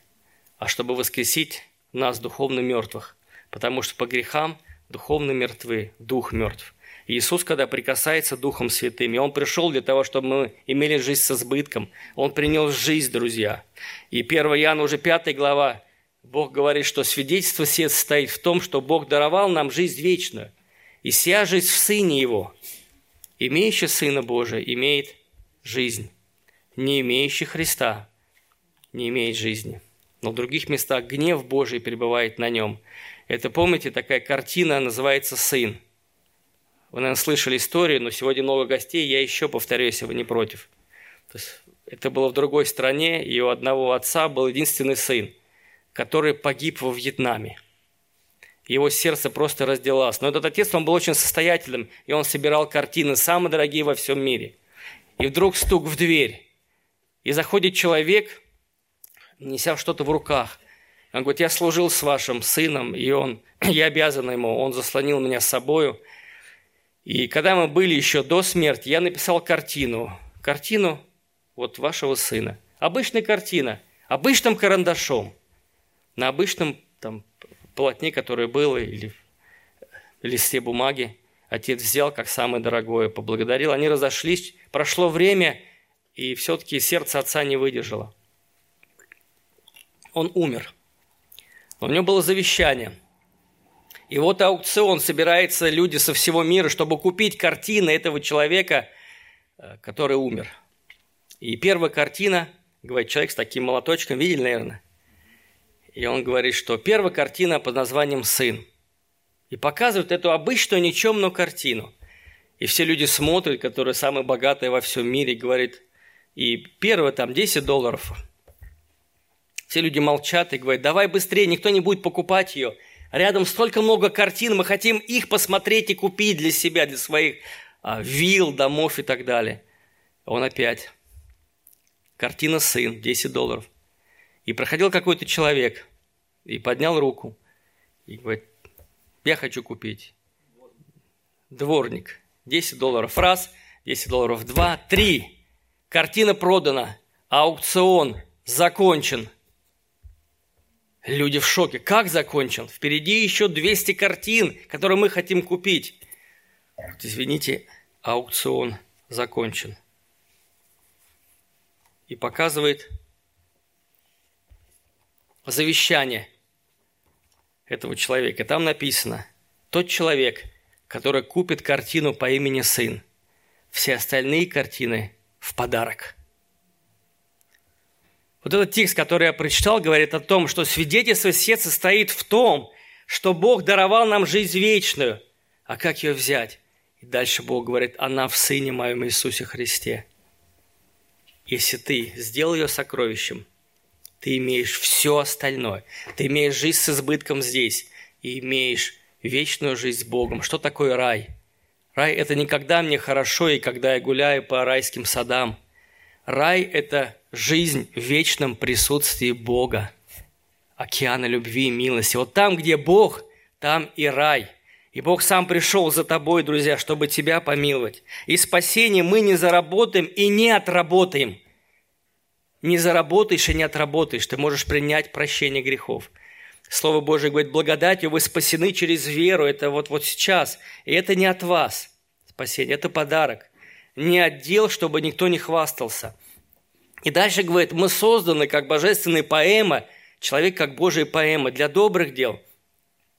а чтобы воскресить нас, духовно мертвых, потому что по грехам духовно мертвы, дух мертв. Иисус, когда прикасается Духом Святым, и Он пришел для того, чтобы мы имели жизнь с избытком. Он принес жизнь, друзья. И 1 Иоанна, уже 5 глава, Бог говорит, что свидетельство все состоит в том, что Бог даровал нам жизнь вечную. И вся жизнь в Сыне Его. Имеющий Сына Божия имеет жизнь не имеющий Христа, не имеет жизни. Но в других местах гнев Божий пребывает на нем. Это, помните, такая картина называется «Сын». Вы, наверное, слышали историю, но сегодня много гостей, я еще повторю, если вы не против. То есть, это было в другой стране, и у одного отца был единственный сын, который погиб во Вьетнаме. Его сердце просто разделалось. Но этот отец, он был очень состоятельным, и он собирал картины, самые дорогие во всем мире. И вдруг стук в дверь. И заходит человек, неся что-то в руках. Он говорит, я служил с вашим сыном, и он, я обязан ему, он заслонил меня с собою. И когда мы были еще до смерти, я написал картину. Картину вот вашего сына. Обычная картина, обычным карандашом. На обычном там, полотне, которое было, или листе бумаги. Отец взял как самое дорогое, поблагодарил. Они разошлись. Прошло время, и все-таки сердце отца не выдержало. Он умер. У него было завещание. И вот аукцион, собирается люди со всего мира, чтобы купить картины этого человека, э, который умер. И первая картина, говорит человек с таким молоточком, видели, наверное? И он говорит, что первая картина под названием «Сын». И показывает эту обычную никчемную картину. И все люди смотрят, которые самые богатые во всем мире, говорит, и первое там 10 долларов. Все люди молчат и говорят, давай быстрее, никто не будет покупать ее. Рядом столько много картин, мы хотим их посмотреть и купить для себя, для своих а, вилл, домов и так далее. Он опять. Картина «Сын», 10 долларов. И проходил какой-то человек и поднял руку и говорит, я хочу купить. Дворник, 10 долларов раз, 10 долларов два, три. Картина продана, аукцион закончен. Люди в шоке. Как закончен? Впереди еще 200 картин, которые мы хотим купить. Извините, аукцион закончен. И показывает завещание этого человека. Там написано, тот человек, который купит картину по имени Сын, все остальные картины в подарок. Вот этот текст, который я прочитал, говорит о том, что свидетельство сердца состоит в том, что Бог даровал нам жизнь вечную. А как ее взять? И дальше Бог говорит, она в Сыне моем Иисусе Христе. Если ты сделал ее сокровищем, ты имеешь все остальное. Ты имеешь жизнь с избытком здесь и имеешь вечную жизнь с Богом. Что такое рай? Рай – это не когда мне хорошо и когда я гуляю по райским садам. Рай – это жизнь в вечном присутствии Бога, океана любви и милости. Вот там, где Бог, там и рай. И Бог сам пришел за тобой, друзья, чтобы тебя помиловать. И спасение мы не заработаем и не отработаем. Не заработаешь и не отработаешь. Ты можешь принять прощение грехов. Слово Божие говорит, благодатью вы спасены через веру. Это вот, вот сейчас. И это не от вас спасение, это подарок. Не отдел, чтобы никто не хвастался. И дальше говорит, мы созданы как божественная поэма, человек как Божья поэма для добрых дел.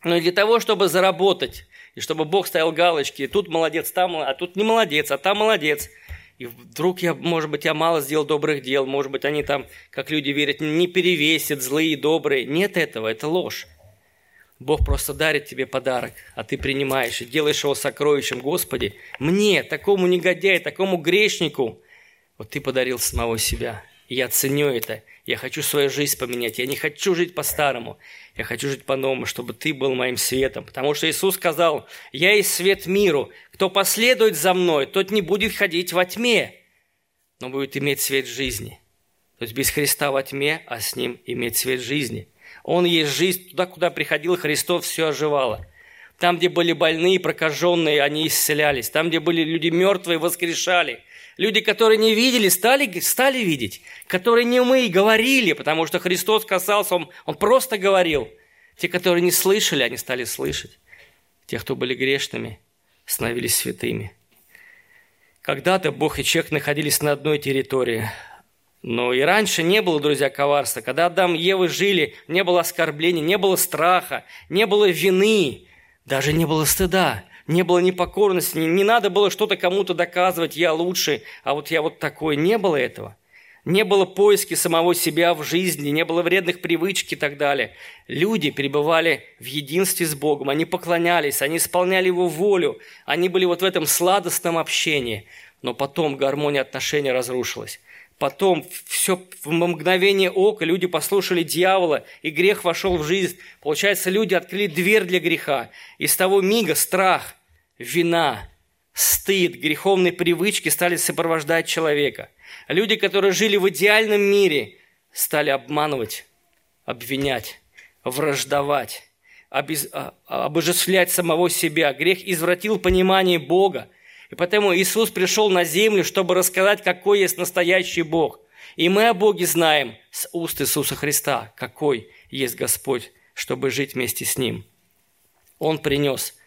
Но и для того, чтобы заработать, и чтобы Бог ставил галочки, тут молодец, там, а тут не молодец, а там молодец. И вдруг я, может быть, я мало сделал добрых дел, может быть, они там, как люди верят, не перевесят злые и добрые. Нет этого, это ложь. Бог просто дарит тебе подарок, а ты принимаешь и делаешь его сокровищем. Господи, мне, такому негодяю, такому грешнику, вот ты подарил самого себя. Я ценю это. Я хочу свою жизнь поменять. Я не хочу жить по-старому. Я хочу жить по-новому, чтобы ты был моим светом. Потому что Иисус сказал, я есть свет миру. Кто последует за мной, тот не будет ходить во тьме, но будет иметь свет жизни. То есть без Христа во тьме, а с Ним иметь свет жизни. Он есть жизнь. Туда, куда приходил Христос, все оживало. Там, где были больные, прокаженные, они исцелялись. Там, где были люди мертвые, воскрешали. Люди, которые не видели, стали, стали видеть. Которые не мы говорили, потому что Христос касался, он, он просто говорил. Те, которые не слышали, они стали слышать. Те, кто были грешными, становились святыми. Когда-то Бог и человек находились на одной территории. Но и раньше не было, друзья, коварства. Когда Адам и Ева жили, не было оскорблений, не было страха, не было вины, даже не было стыда, не было непокорности, не, не надо было что-то кому-то доказывать, я лучше, а вот я вот такой. Не было этого. Не было поиски самого себя в жизни, не было вредных привычек и так далее. Люди пребывали в единстве с Богом, они поклонялись, они исполняли Его волю, они были вот в этом сладостном общении. Но потом гармония отношений разрушилась. Потом все в мгновение ока люди послушали дьявола, и грех вошел в жизнь. Получается, люди открыли дверь для греха. И с того мига страх, вина, стыд, греховные привычки стали сопровождать человека. Люди, которые жили в идеальном мире, стали обманывать, обвинять, враждовать, обез... А, обожествлять самого себя. Грех извратил понимание Бога – и поэтому Иисус пришел на землю, чтобы рассказать, какой есть настоящий Бог. И мы о Боге знаем с уст Иисуса Христа, какой есть Господь, чтобы жить вместе с Ним. Он принес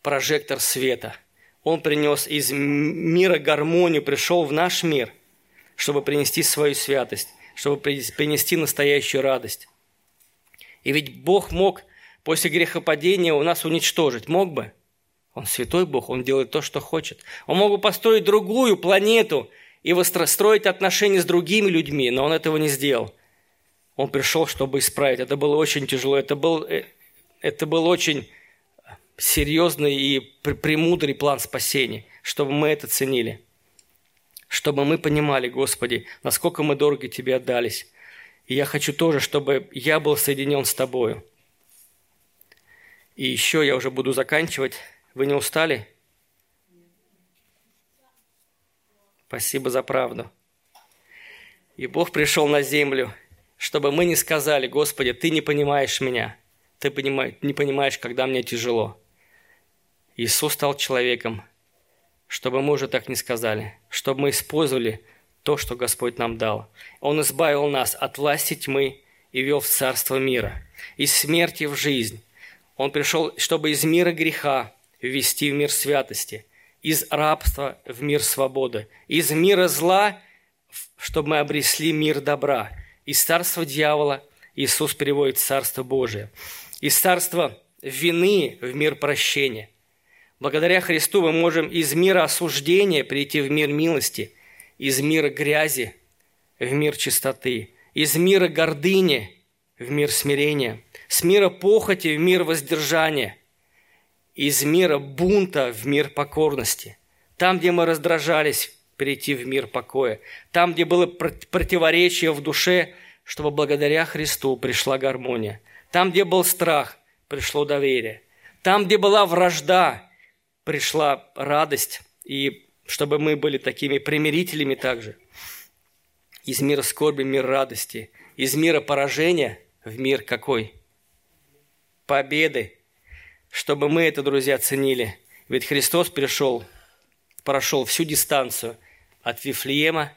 прожектор света. Он принес из мира гармонию, пришел в наш мир, чтобы принести свою святость, чтобы принести настоящую радость. И ведь Бог мог после грехопадения у нас уничтожить. Мог бы – он святой Бог, Он делает то, что хочет. Он мог бы построить другую планету и строить отношения с другими людьми, но Он этого не сделал. Он пришел, чтобы исправить. Это было очень тяжело. Это был, э, это был очень серьезный и премудрый план спасения, чтобы мы это ценили. Чтобы мы понимали, Господи, насколько мы дорого Тебе отдались. И я хочу тоже, чтобы я был соединен с Тобою. И еще я уже буду заканчивать. Вы не устали? Спасибо за правду. И Бог пришел на землю, чтобы мы не сказали, Господи, Ты не понимаешь меня, Ты не понимаешь, когда мне тяжело. Иисус стал человеком, чтобы мы уже так не сказали, чтобы мы использовали то, что Господь нам дал. Он избавил нас от власти тьмы и вел в царство мира, из смерти в жизнь. Он пришел, чтобы из мира греха ввести в мир святости, из рабства в мир свободы, из мира зла, чтобы мы обресли мир добра. Из царства дьявола Иисус переводит царство Божие. Из царства вины в мир прощения. Благодаря Христу мы можем из мира осуждения прийти в мир милости, из мира грязи в мир чистоты, из мира гордыни в мир смирения, с мира похоти в мир воздержания – из мира бунта в мир покорности. Там, где мы раздражались, перейти в мир покоя. Там, где было противоречие в душе, чтобы благодаря Христу пришла гармония. Там, где был страх, пришло доверие. Там, где была вражда, пришла радость, и чтобы мы были такими примирителями также. Из мира скорби – мир радости. Из мира поражения в мир какой? Победы. Чтобы мы это, друзья, ценили. Ведь Христос пришел, прошел всю дистанцию от Вифлеема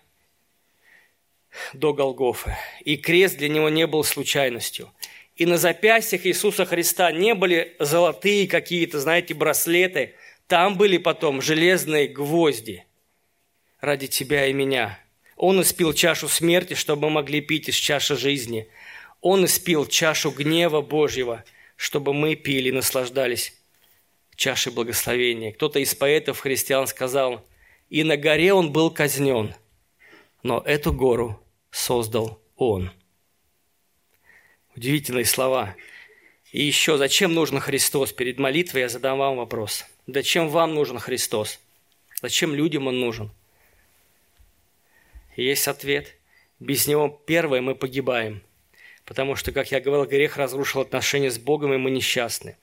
до Голгофы. И крест для него не был случайностью. И на запястьях Иисуса Христа не были золотые какие-то, знаете, браслеты. Там были потом железные гвозди ради тебя и меня. Он испил чашу смерти, чтобы мы могли пить из чаши жизни. Он испил чашу гнева Божьего, чтобы мы пили и наслаждались чашей благословения. Кто-то из поэтов христиан сказал, «И на горе он был казнен, но эту гору создал Он. Удивительные слова. И еще, зачем нужен Христос? Перед молитвой я задам вам вопрос. Зачем вам нужен Христос? Зачем людям Он нужен? И есть ответ. Без Него, первое, мы погибаем. Потому что, как я говорил, грех разрушил отношения с Богом, и мы несчастны.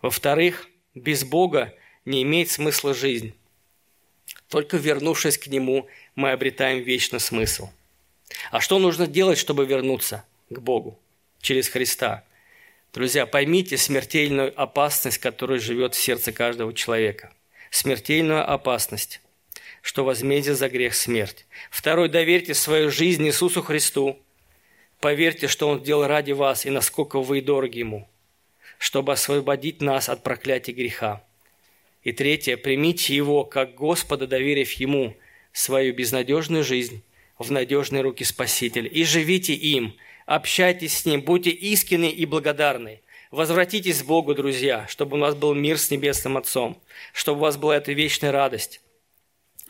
Во-вторых, без Бога не имеет смысла жизнь. Только вернувшись к Нему, мы обретаем вечный смысл – а что нужно делать, чтобы вернуться к Богу через Христа? Друзья, поймите смертельную опасность, которая живет в сердце каждого человека. Смертельную опасность, что возмездие за грех – смерть. Второй, доверьте свою жизнь Иисусу Христу. Поверьте, что Он сделал ради вас и насколько вы дороги Ему, чтобы освободить нас от проклятия греха. И третье, примите Его как Господа, доверив Ему свою безнадежную жизнь в надежные руки Спасителя и живите им, общайтесь с Ним, будьте искренны и благодарны. Возвратитесь к Богу, друзья, чтобы у нас был мир с Небесным Отцом, чтобы у вас была эта вечная радость,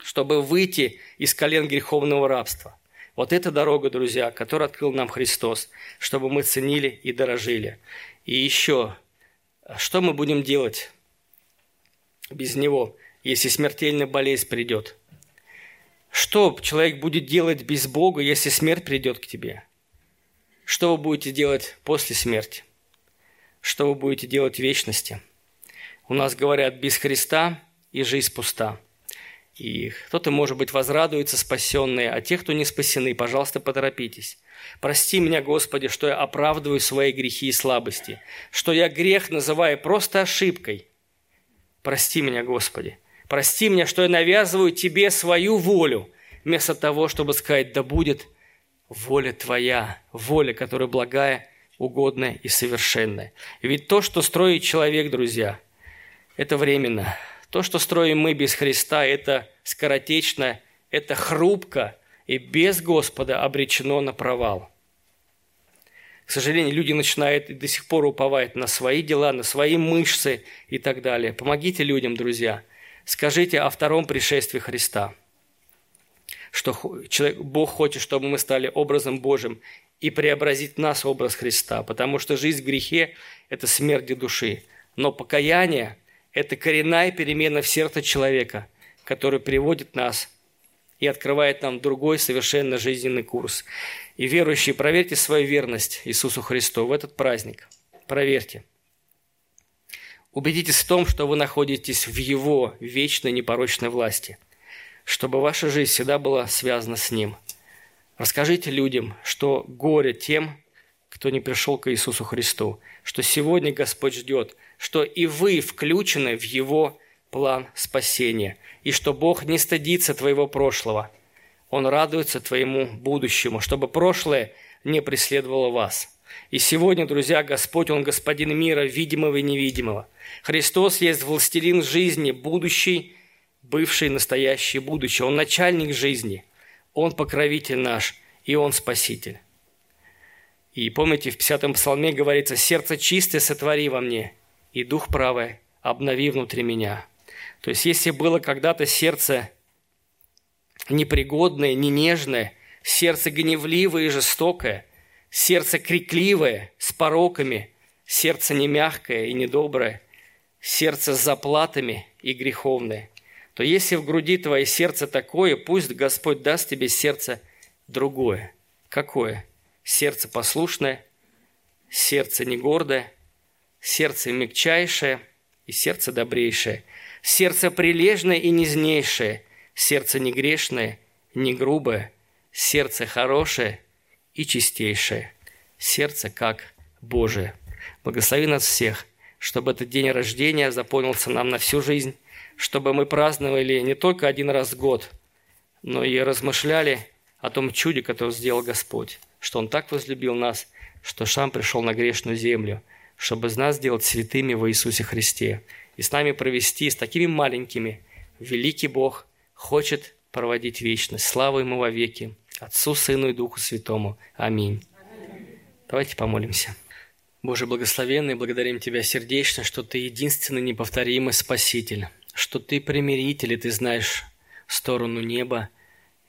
чтобы выйти из колен греховного рабства. Вот эта дорога, друзья, которую открыл нам Христос, чтобы мы ценили и дорожили. И еще, что мы будем делать без Него, если смертельная болезнь придет – что человек будет делать без Бога, если смерть придет к тебе? Что вы будете делать после смерти? Что вы будете делать в вечности? У нас говорят, без Христа и жизнь пуста. И кто-то, может быть, возрадуется спасенные, а те, кто не спасены, пожалуйста, поторопитесь. Прости меня, Господи, что я оправдываю свои грехи и слабости, что я грех называю просто ошибкой. Прости меня, Господи. Прости меня, что я навязываю Тебе свою волю, вместо того, чтобы сказать, да будет воля Твоя, воля, которая благая, угодная и совершенная. ведь то, что строит человек, друзья, это временно. То, что строим мы без Христа, это скоротечно, это хрупко и без Господа обречено на провал. К сожалению, люди начинают и до сих пор уповать на свои дела, на свои мышцы и так далее. Помогите людям, друзья – Скажите о втором пришествии Христа, что человек, Бог хочет, чтобы мы стали образом Божьим и преобразить нас образ Христа, потому что жизнь в грехе – это смерть души. Но покаяние – это коренная перемена в сердце человека, который приводит нас и открывает нам другой совершенно жизненный курс. И верующие, проверьте свою верность Иисусу Христу в этот праздник. Проверьте – Убедитесь в том, что вы находитесь в Его вечной непорочной власти, чтобы ваша жизнь всегда была связана с Ним. Расскажите людям, что горе тем, кто не пришел к Иисусу Христу, что сегодня Господь ждет, что и вы включены в Его план спасения, и что Бог не стыдится твоего прошлого. Он радуется твоему будущему, чтобы прошлое не преследовало вас – и сегодня, друзья, Господь, Он господин мира, видимого и невидимого. Христос есть властелин жизни, будущий, бывший, настоящий, будущий. Он начальник жизни, Он покровитель наш, и Он спаситель. И помните, в 50-м псалме говорится, «Сердце чистое сотвори во мне, и дух правый обнови внутри меня». То есть, если было когда-то сердце непригодное, не нежное, сердце гневливое и жестокое – сердце крикливое, с пороками, сердце не мягкое и недоброе, сердце с заплатами и греховное, то если в груди твое сердце такое, пусть Господь даст тебе сердце другое. Какое? Сердце послушное, сердце не гордое, сердце мягчайшее и сердце добрейшее, сердце прилежное и нежнейшее, сердце не грешное, не грубое, сердце хорошее и чистейшее, сердце как Божие. Благослови нас всех, чтобы этот день рождения запомнился нам на всю жизнь, чтобы мы праздновали не только один раз в год, но и размышляли о том чуде, которое сделал Господь, что Он так возлюбил нас, что сам пришел на грешную землю, чтобы из нас сделать святыми во Иисусе Христе и с нами провести с такими маленькими. Великий Бог хочет проводить вечность. Слава Ему во веки, Отцу, Сыну и Духу Святому. Аминь. Давайте помолимся. Боже благословенный, благодарим Тебя сердечно, что Ты единственный неповторимый Спаситель, что Ты примиритель, и Ты знаешь сторону неба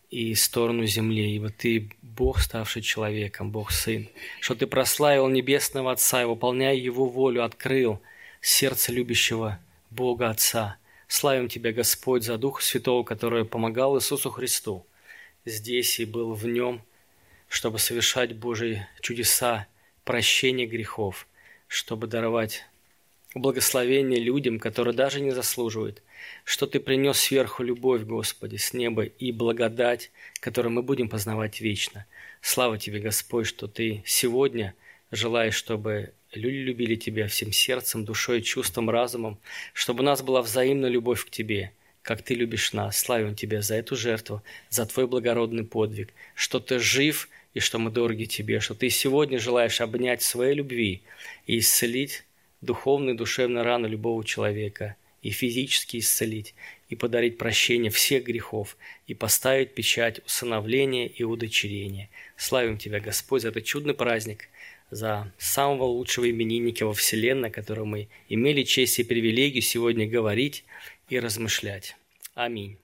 и сторону земли, ибо Ты Бог, ставший человеком, Бог Сын, что Ты прославил Небесного Отца и, выполняя Его волю, открыл сердце любящего Бога Отца. Славим Тебя, Господь, за Духа Святого, который помогал Иисусу Христу здесь и был в Нем, чтобы совершать Божьи чудеса, прощение грехов, чтобы даровать благословение людям, которые даже не заслуживают, что Ты принес сверху любовь, Господи, с неба и благодать, которую мы будем познавать вечно. Слава Тебе, Господь, что Ты сегодня желаешь, чтобы люди любили Тебя всем сердцем, душой, чувством, разумом, чтобы у нас была взаимная любовь к Тебе, как Ты любишь нас. Славим Тебя за эту жертву, за Твой благородный подвиг, что Ты жив и что мы дороги Тебе, что Ты сегодня желаешь обнять своей любви и исцелить духовную и душевную рану любого человека, и физически исцелить, и подарить прощение всех грехов, и поставить печать усыновления и удочерения. Славим Тебя, Господь, за этот чудный праздник, за самого лучшего именинника во Вселенной, которого мы имели честь и привилегию сегодня говорить и размышлять. Аминь.